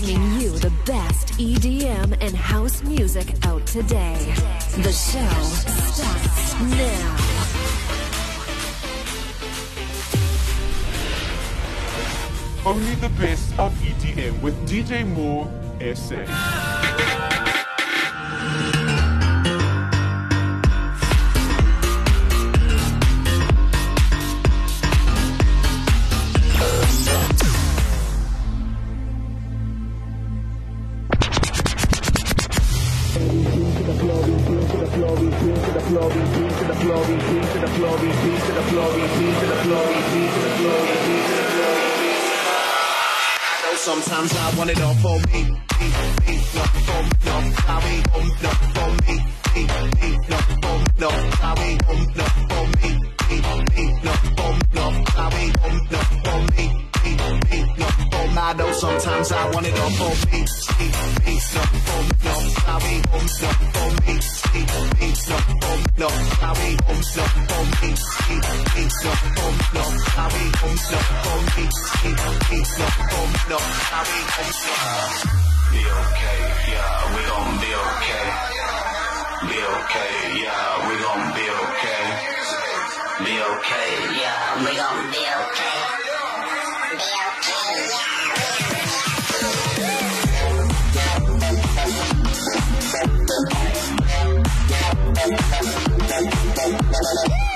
bringing you the best EDM and house music out today. The show starts now. Only the best of EDM with DJ Moore SA. Sometimes I want it all for me. me, me, no, for me, no, sorry, um, no, for me. Me, me, no, for me, no, sorry, um, no, for me. Me, me, no, for me, no, sorry, um, for me. Me, me, no, for me. I know sometimes I want it all for me. Me, me, no, for me, no, sorry, um, no, for me. Me, me, no, for me, no, sorry, um, no, for me. Me, me, no, for me, no, sorry, um, no, for me. Me, me, no, for me, no, sorry, um, no. Be okay, okay. Yeah, we gon' be okay. Be okay, yeah, we gon' be okay. Yeah.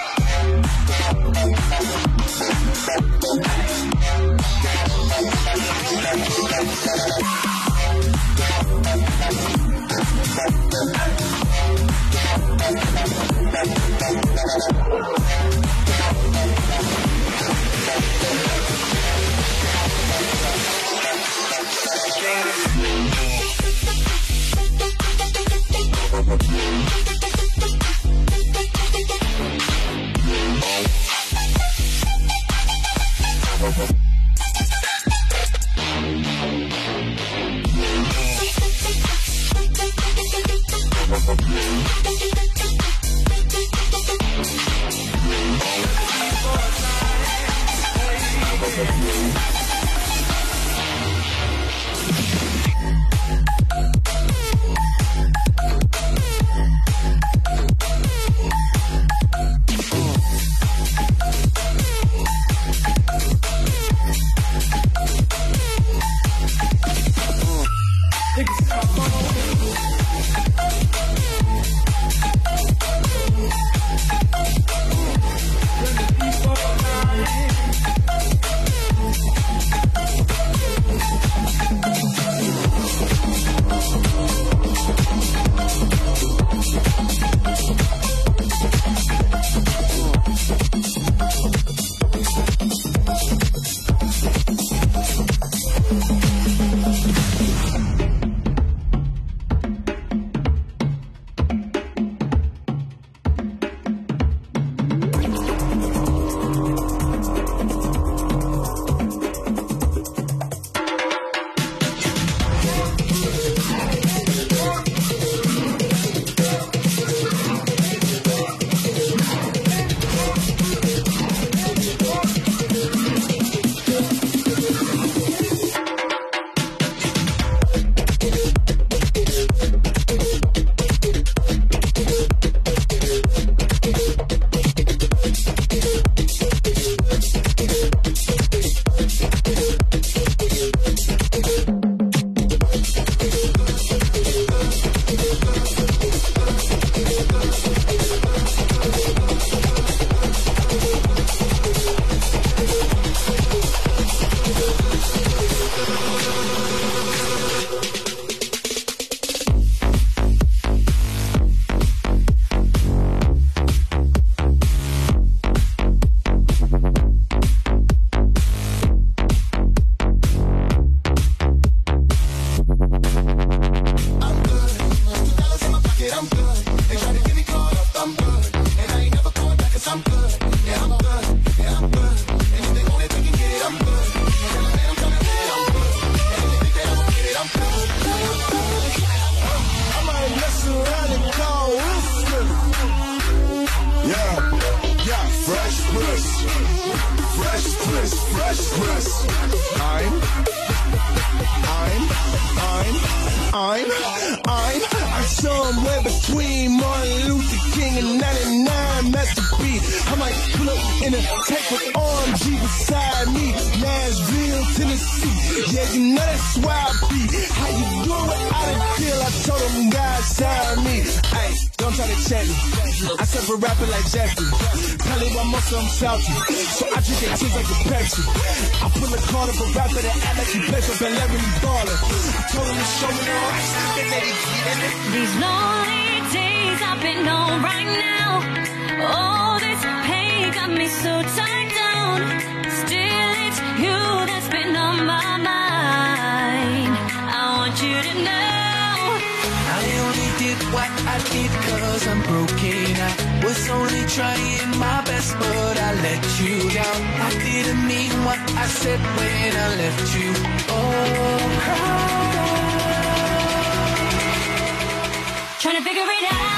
freshness, freshness. I'm, I'm, I'm, I'm, I'm, I'm somewhere between Martin Luther King and 99 Master B. I might pull up in a tank with OMG beside me, Nashville, Tennessee. Yeah, you know that's why I be. How you doing? Out of deal, I told them God signed me. Ay, don't try to check me. I said rapping like Jeffrey. Probably of them salty. So I drink it tears like a Pepsi. I pull a card up a rapper that act like he plays for celebrity baller. I told him to show me the rocks. These lonely days I've been on right now. All this pain got me so tied down. Still, it's you that's been on my mind. I want you to know. I only did what I did cause I'm broken. I was only trying my best, but I let you down. I didn't mean what I said when I left you. Oh, Trying to figure it out.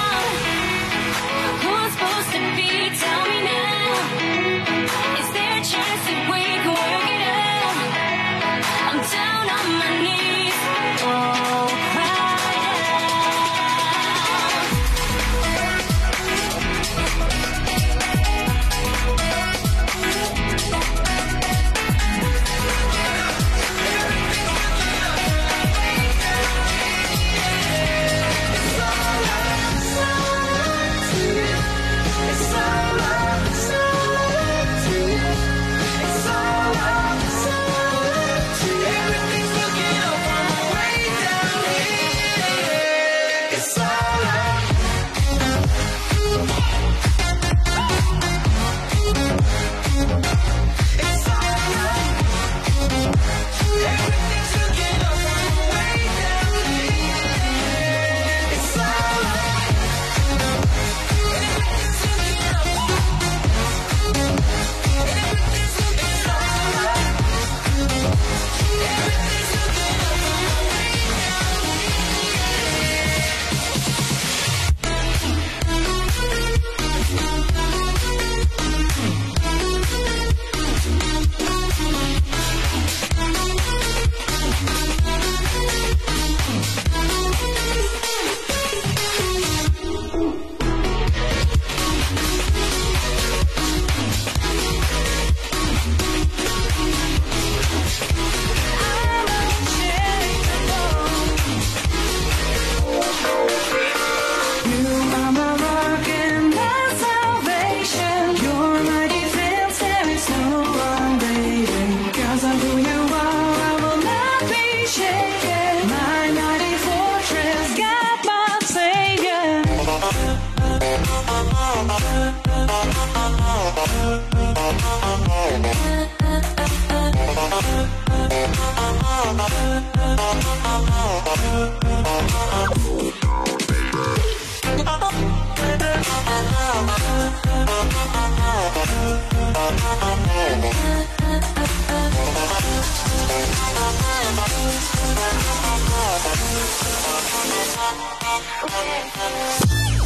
When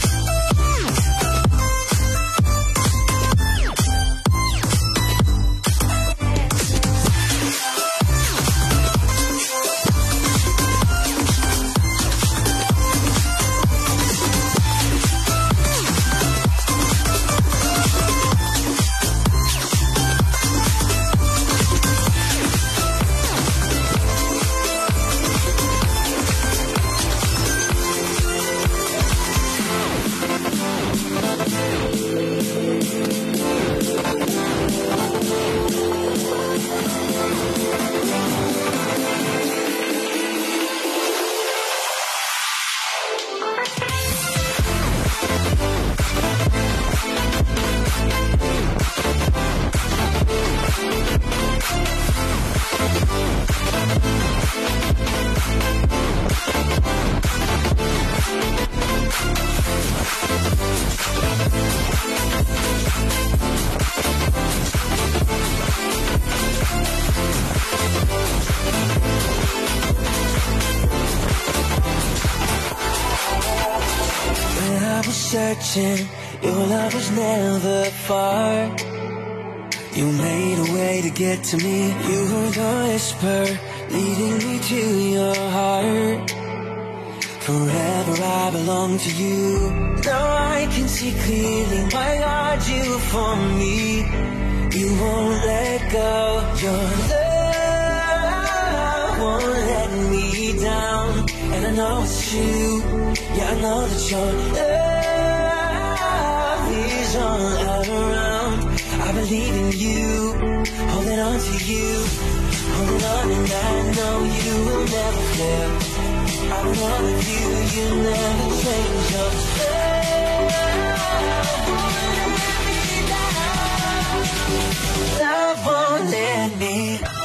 your love was never far. You made a way to get to me. You were the whisper leading me to your heart. Forever I belong to you. Now I can see clearly, my God, you for me. You won't let go. Your love won't let me down. And I know it's true. Yeah, I know that your love is around. I believe in you, holding on to you, holding on, and I know you will never fail. I know with you, you never change your love. won't let me down. Love won't let me.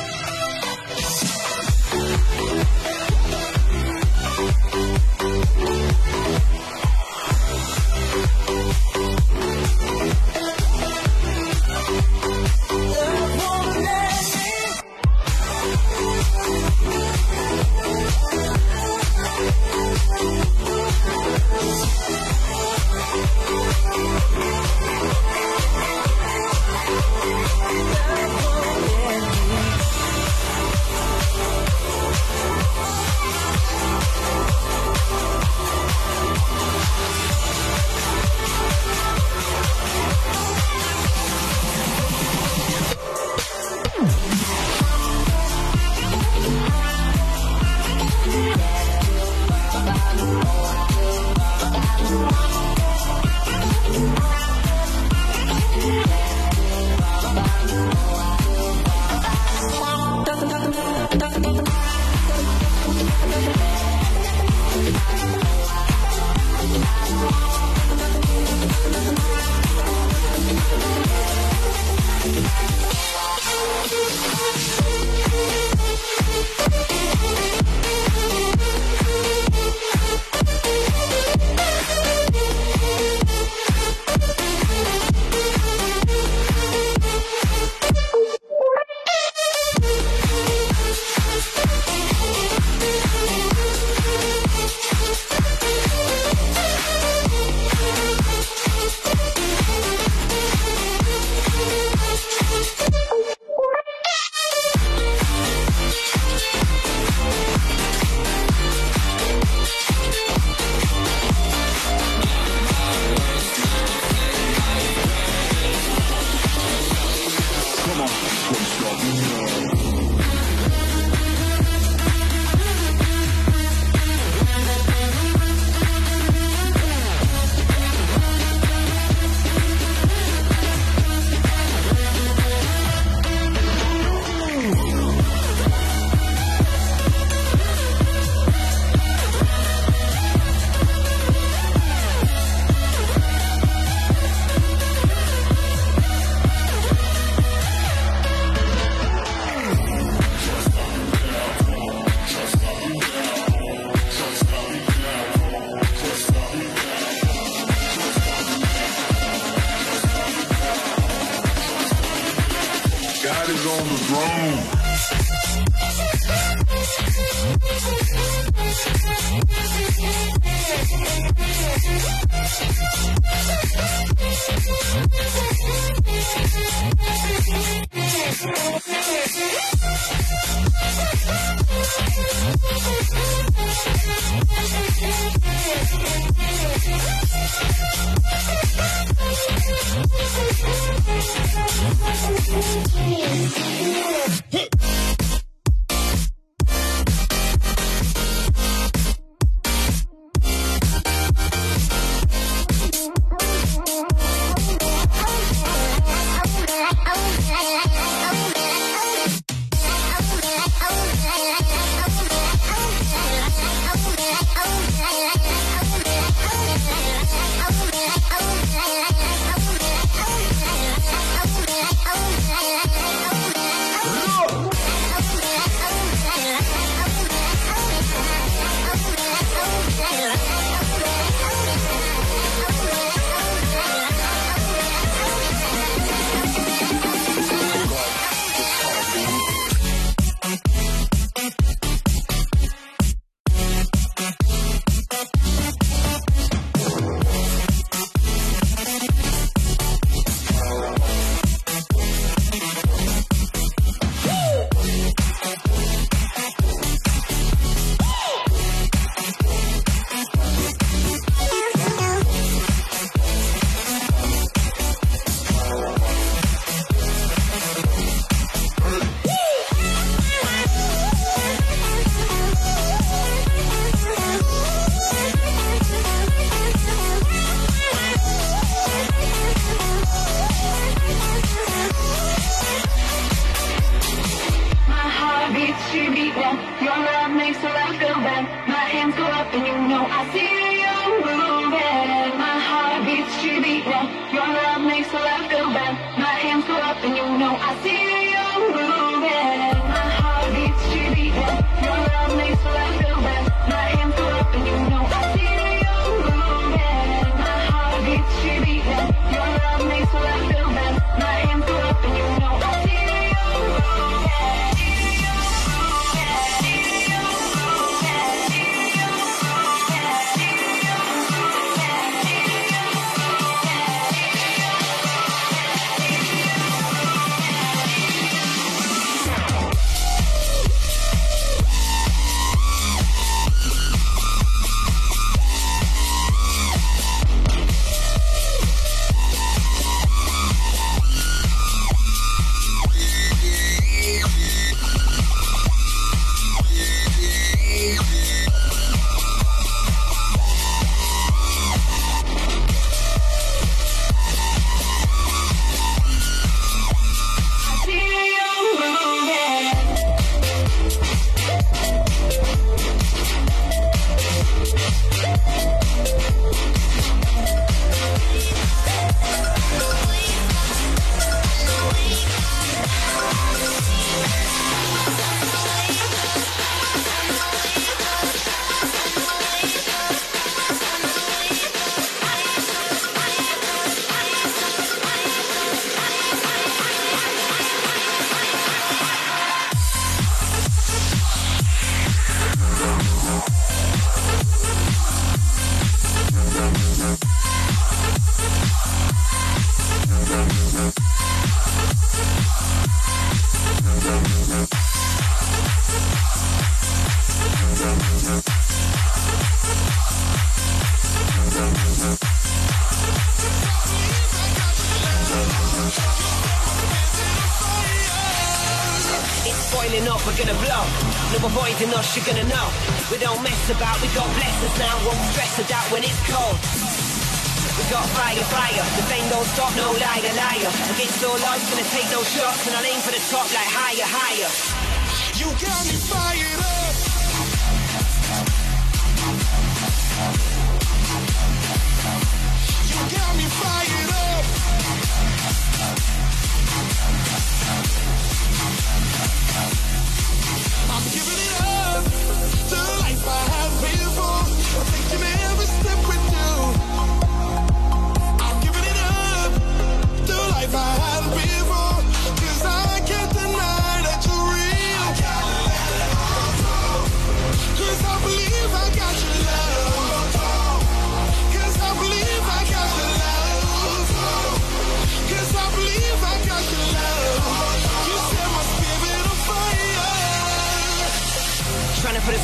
I'm giving it up.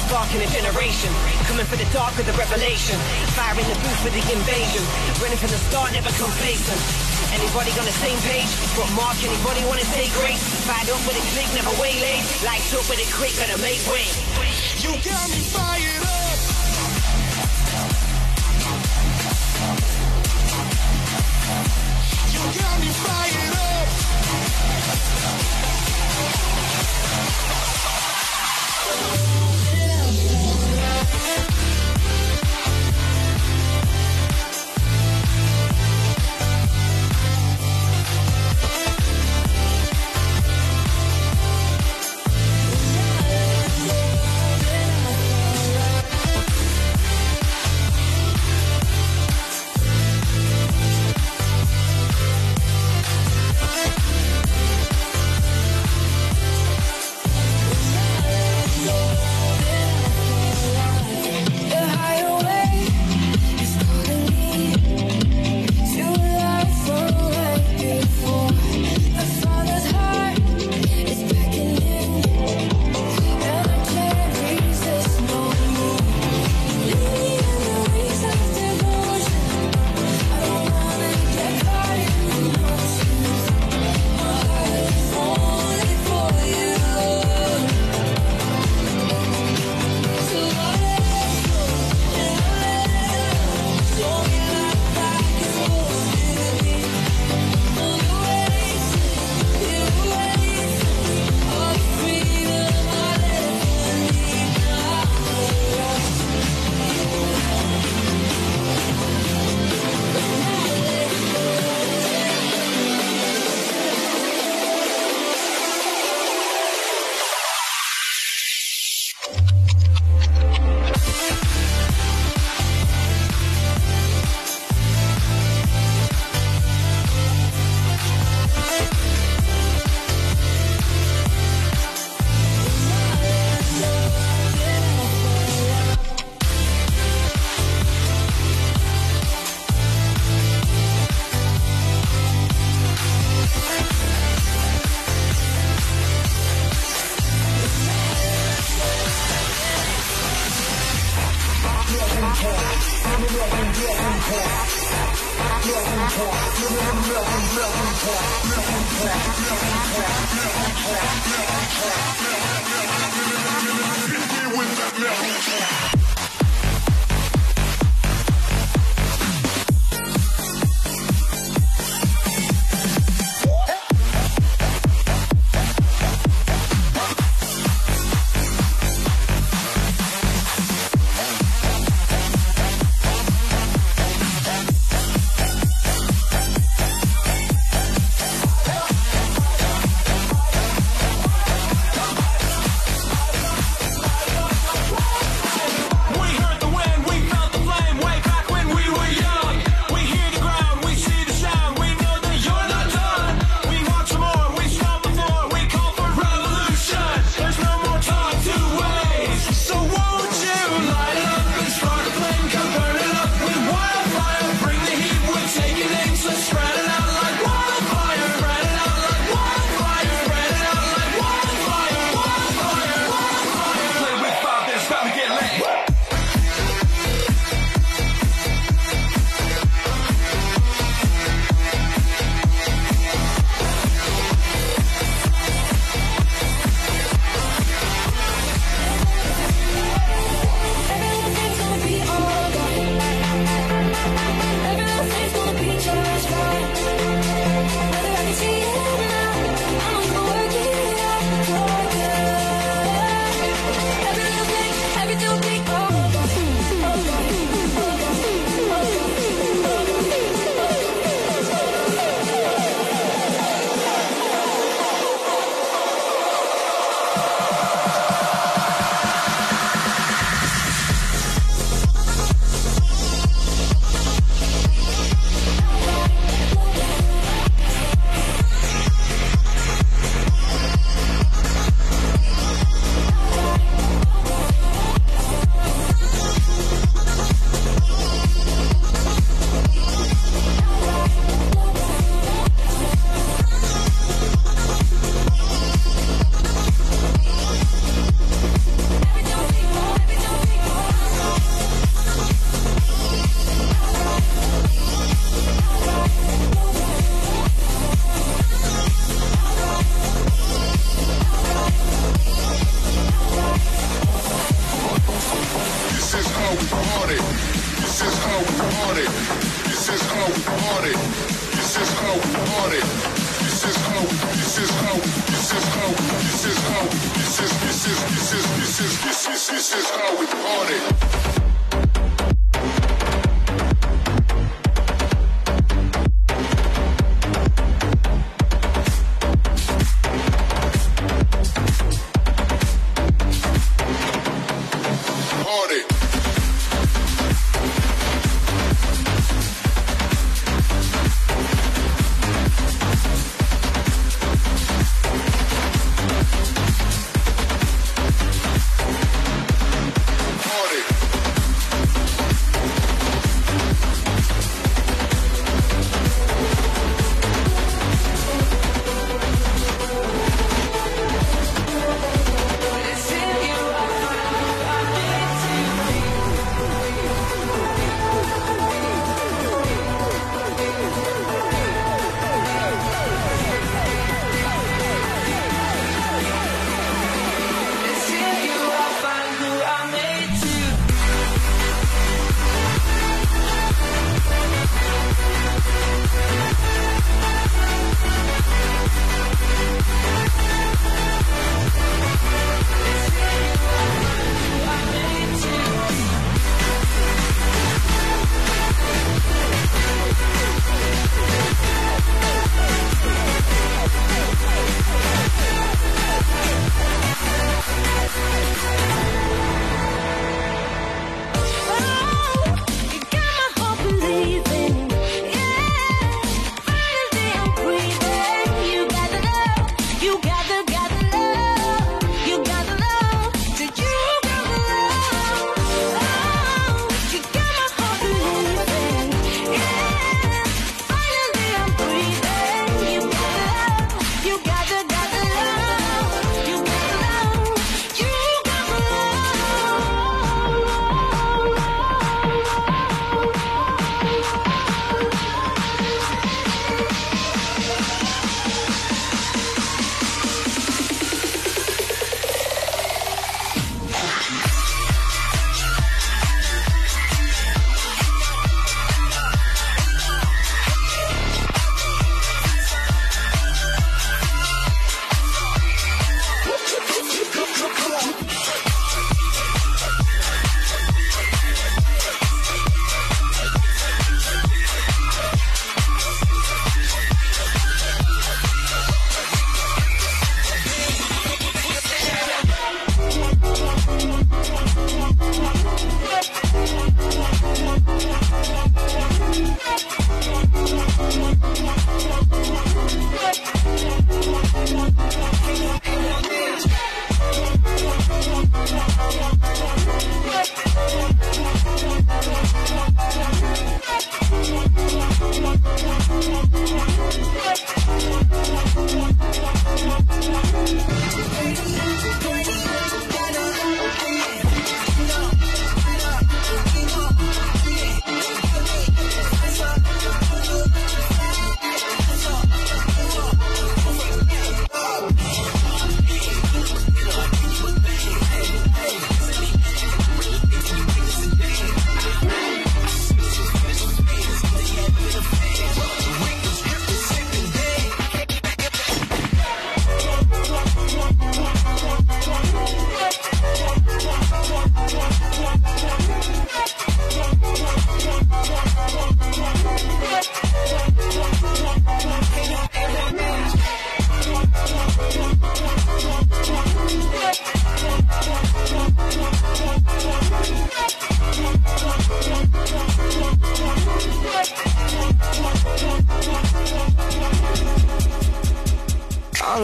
sparking a generation. Coming for the dark of the revelation. Firing the booth for the invasion. Running from the start, never complacent. Anybody on the same page? What mark? Anybody wanna take race? Fired up with a click, never waylaid. Lights up with a quick, gotta make way. You got me fired up.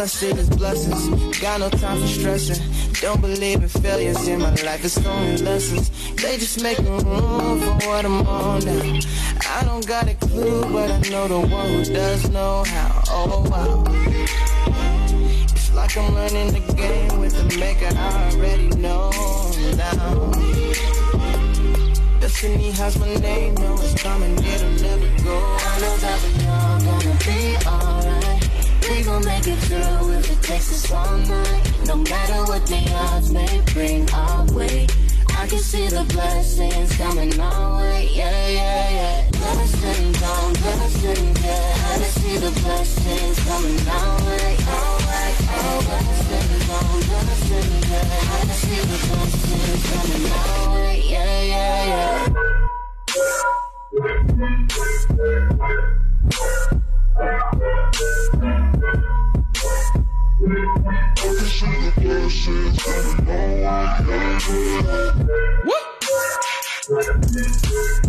I see is blessings. Got no time for stressing. Don't believe in failures in my life. It's only lessons. They just make room for what I'm on now. I don't got a clue, but I know the one who does know how. Oh wow. It's like I'm learning the game with the maker I already know now. Destiny has my name, know it's coming, it'll never go. I know that we all gonna be alright. We gon' make it through if it takes us all night. No matter what the odds may bring our way. I can see the blessings coming our way, yeah, yeah, yeah. Blessings down, blessings, yeah. I can see the blessings coming our way, our way. Blessings down, blessings, yeah. I can see the blessings coming our way, yeah, yeah, yeah. God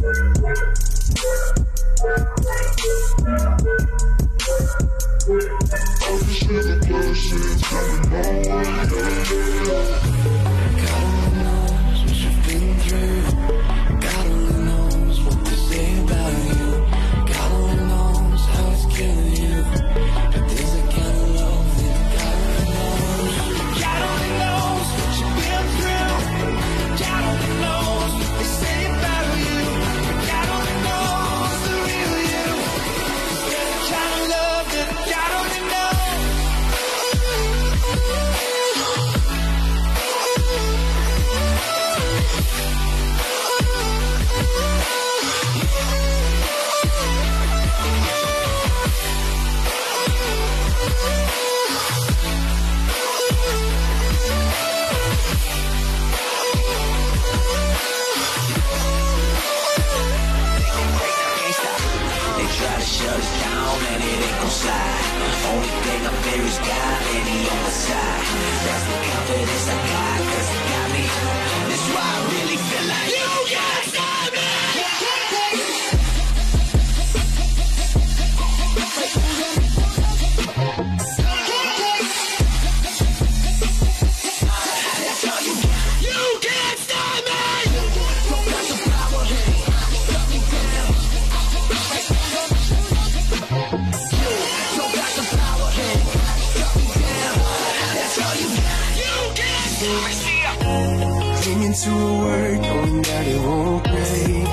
To knowing that it won't break.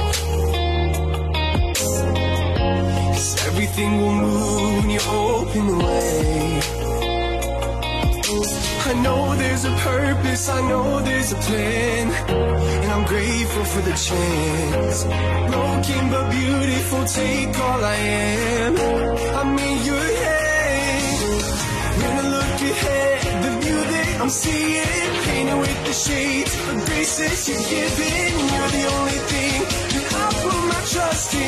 Cause everything will move when you open the way. I know there's a purpose, I know there's a plan. And I'm grateful for the chance. Broken but beautiful, take all I am. I'm in your I'm seeing, painted with the shades of graces you're giving. You're the only thing that I put my trust in.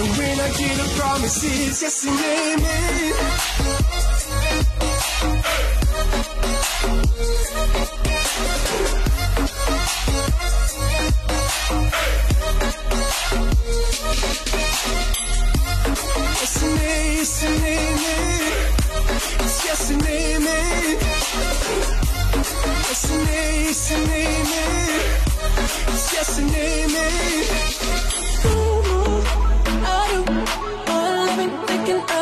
And when I get a promise, it's yes and amen. Yes and amen, yes and amen. And amen, yes and amen. It's yes and amen. I do. All I've been thinking of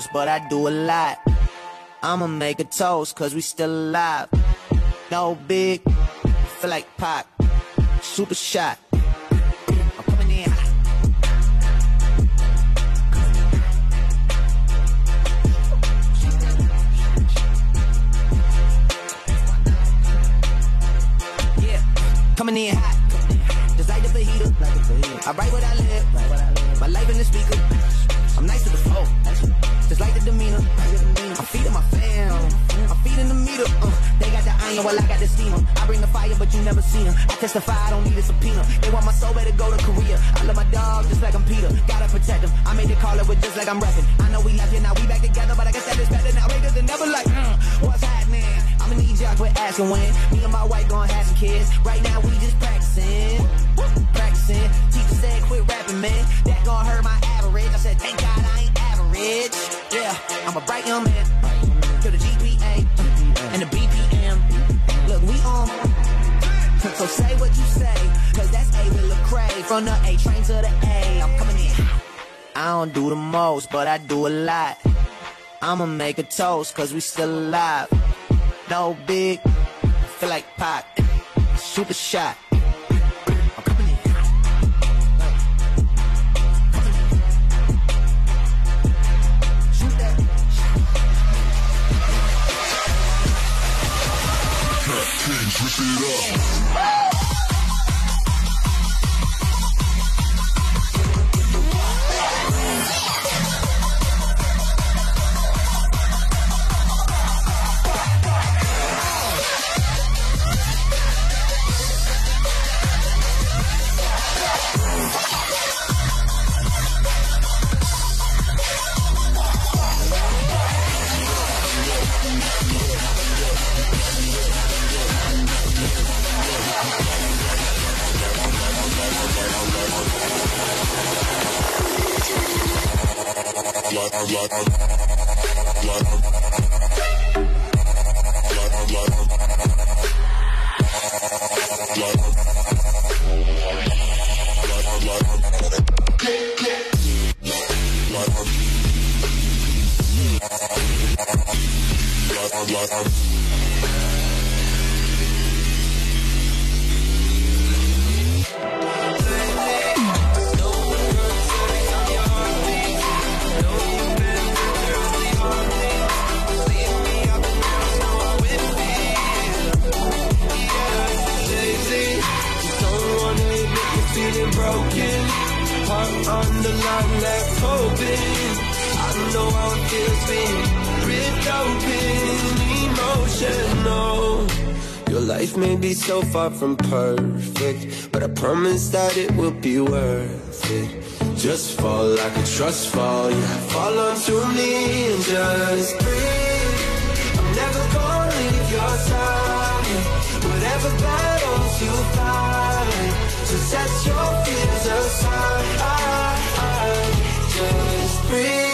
most, but I do a lot. I'ma make a toast, cause we still alive. No big, feel like Pac. Super shot. I'm coming in. Yeah, coming in hot. Just like the fajita. I write what I live. My life in the speaker. I'm nice to the flow. Just like the demeanor. I'm feeding my fam. I'm feeding the meter. Uh, they got the iron while I got the steamer. I bring the fire, but you never seen them. I testify, I don't need a subpoena. They want my soul, better go to Korea. I love my dog just like I'm Peter. Gotta protect him. I made the call it with just like I'm rapping. I know we left here, now we back together, but I guess that is better now. Raiders than never like, mm, what's happening? I'ma need y'all quit asking when. Me and my wife gonna have some kids. Right now we just practicing. Practicing. Teacher said quit rapping, man. That gonna hurt my average. I said, thank God I ain't average. Yeah, I'm a bright young man. To the GPA and the BPM. Look, we on. So say what you say, cause that's A with Lecrae. From the A train to the A, I'm coming in. I don't do the most, but I do a lot. I'ma make a toast, cause we still alive. No big, feel like Pac. Super shot. switch it up. Love, love, love. Far from perfect, but I promise that it will be worth it. Just fall like a trust fall, yeah. Fall onto me and just breathe. I'm never gonna leave your side. Whatever battles you fight, so set your fears aside. Just breathe.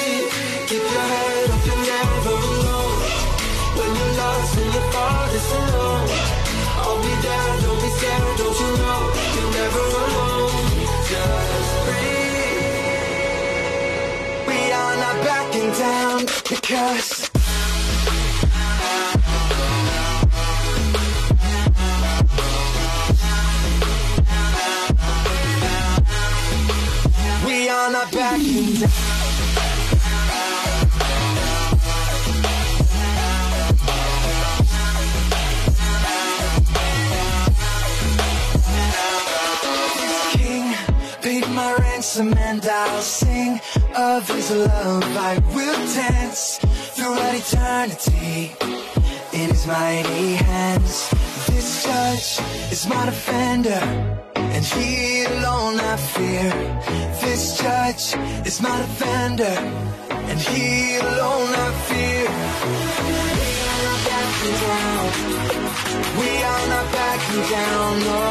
Because. Ransom and I'll sing of his love. I will dance throughout eternity in his mighty hands. This judge is my defender, and he alone I fear. This judge is my defender, and he alone I fear. We are not backing down. We are not backing down, no.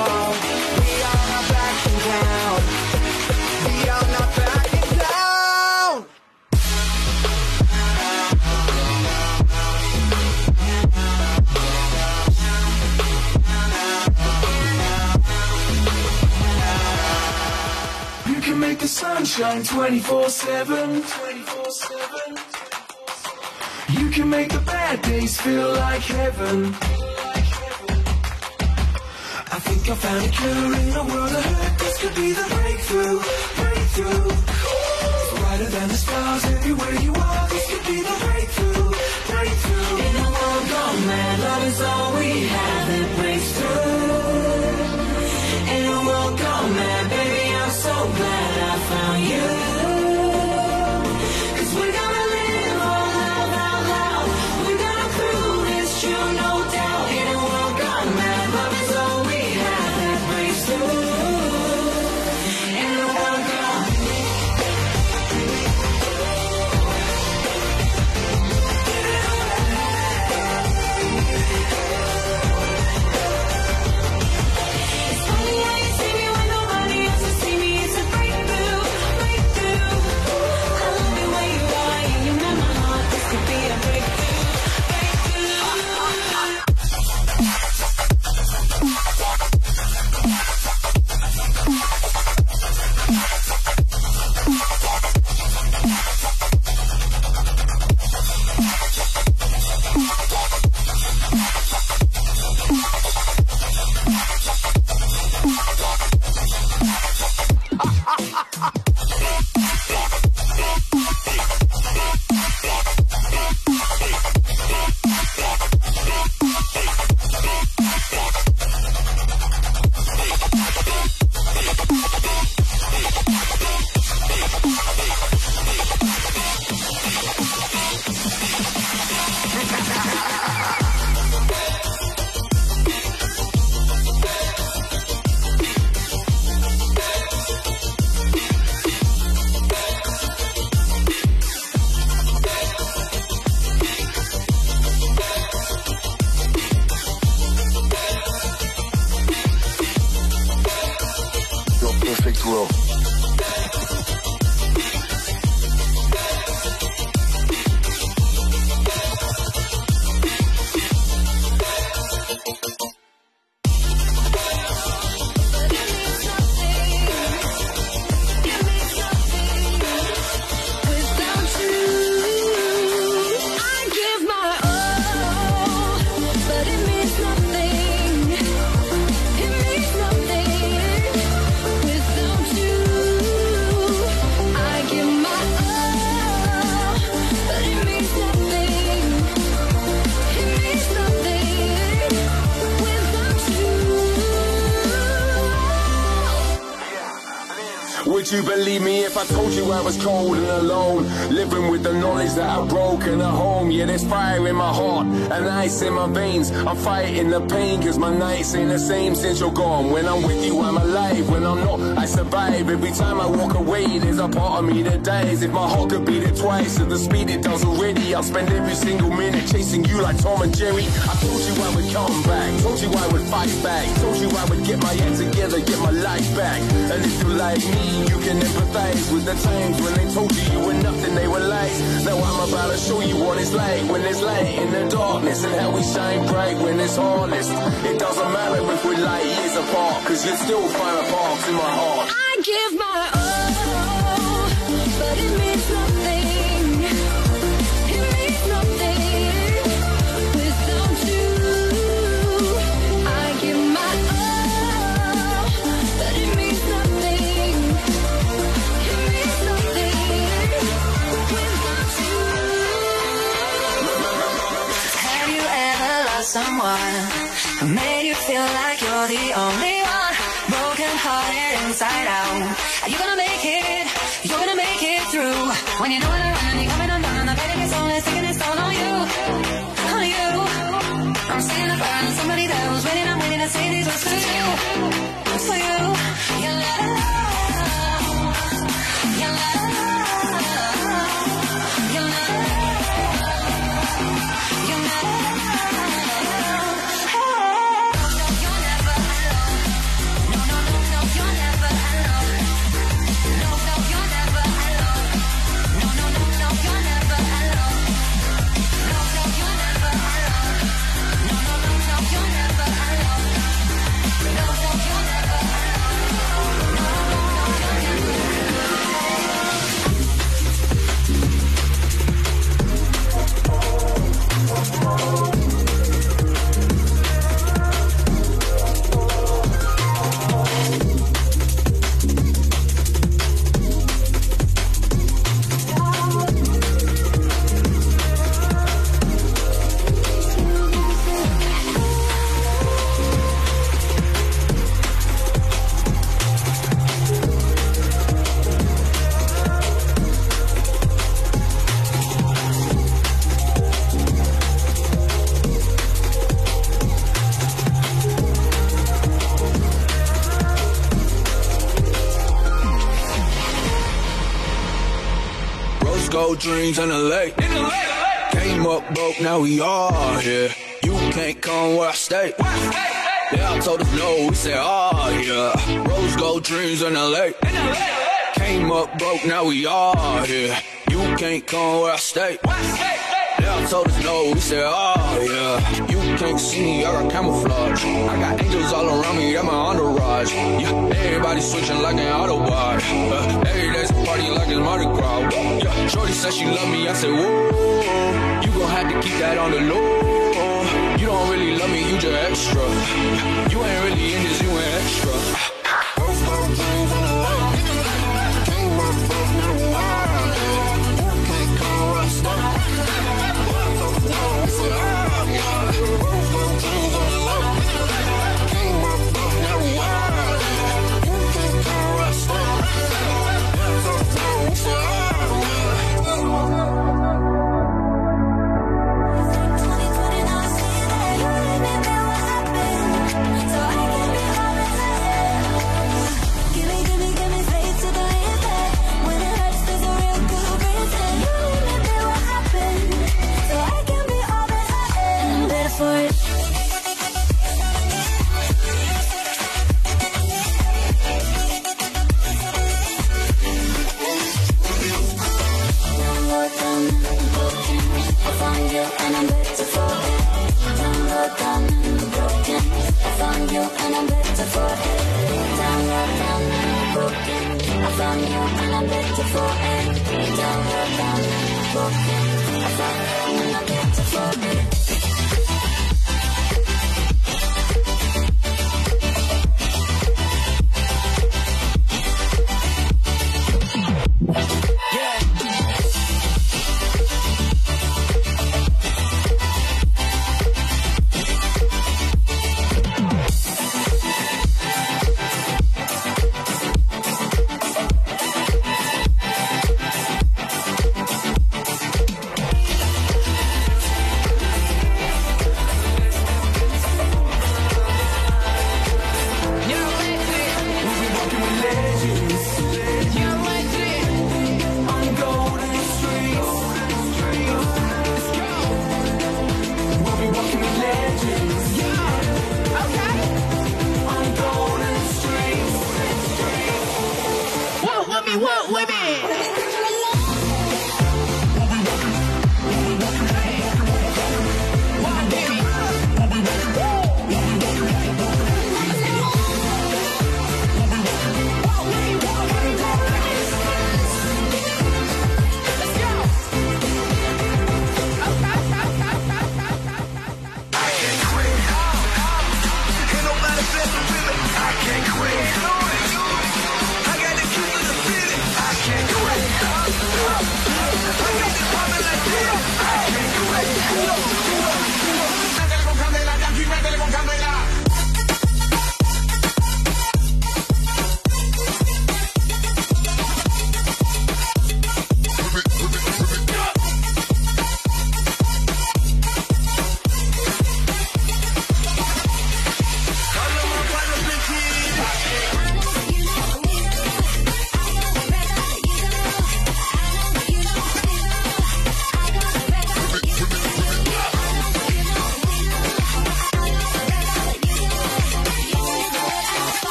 We are not backing down. The sunshine 24 7. You can make the bad days feel like heaven. I think I found a cure in a world of hurt. This could be the breakthrough, breakthrough. Brighter than the stars everywhere you are. This could be the breakthrough, breakthrough. In a world gone mad, love is all we have that breaks through. In a world gone mad, baby, I'm so glad you. Believe me if I told you I was cold and alone? Living with the knowledge that I've broken a home. Yeah, there's fire in my heart and ice in my veins. I'm fighting the pain cause my nights ain't the same since you're gone. When I'm with you, I'm alive. When I'm not, I survive. Every time I walk away, there's a part of me that dies. If my heart could beat it twice at the speed it does already, I'll spend every single minute chasing you like Tom and Jerry. I told you I would come back. Told you I would fight back. Told you I would get my head together, get my life back. And if you like me, you can empathize with the times when they told you you were nothing, they were lies. Now I'm about to show you what it's like when there's light in the darkness and how we shine bright when it's honest. It doesn't matter if we're light years apart, cause you'd still find a part in my heart. I give my all, someone who made you feel like you're the only one? Broken hearted inside out. Are you gonna make it? You're gonna make it through. When you know it dreams in lake. Came up broke, now we all here. You can't come where I stay. Yeah, I told us no, we said, oh yeah. Rose gold dreams in lake. Came up broke, now we all here. You can't come where I stay. Yeah, I told us no, we said, oh yeah. You can't see me, I got camouflage. I got angels all around me, I'm my entourage. Yeah, everybody switching like an Autobot. Uh, like it's Mardi Gras. Yeah, Shorty said she love me, I said, whoa. You gon' have to keep that on the low. You don't really love me, you just extra. You ain't really in this, you ain't extra. I found you and I'm better for it. Download down and broken. I found you and I'm better for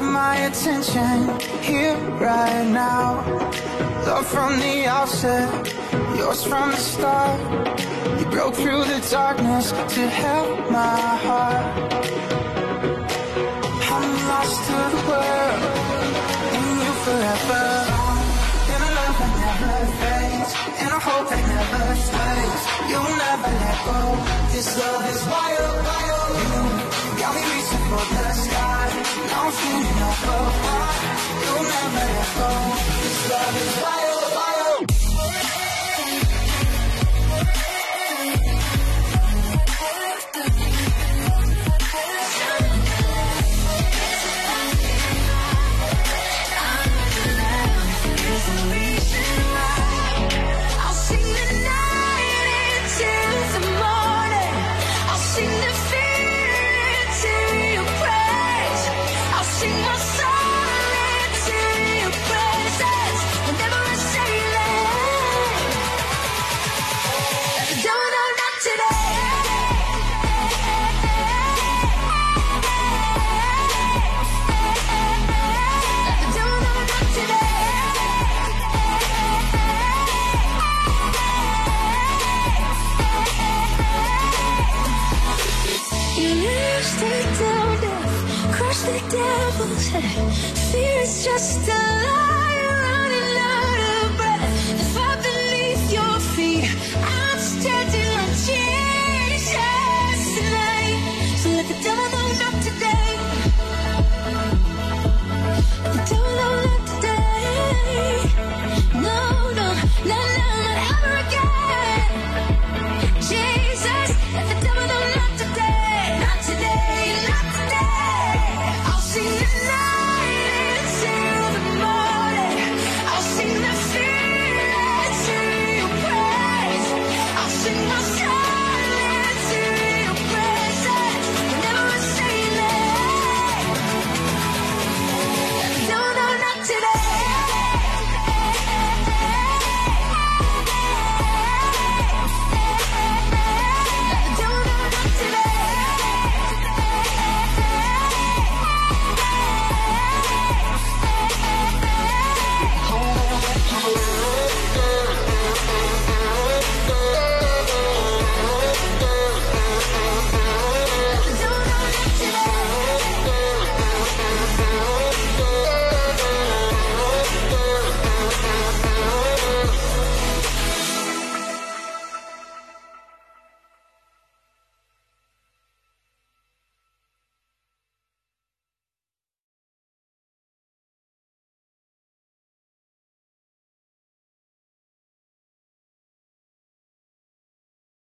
attention here right now. Love from the outset, yours from the start. You broke through the darkness to help my heart. I'm lost to the world, in you forever. In a love that never fades, in a hope that never stays. You'll never let go. This love is wild, wild. You got me reaching for the sky. I'm feeling over high. You'll never let go. This love is wild. Fear is just a lie.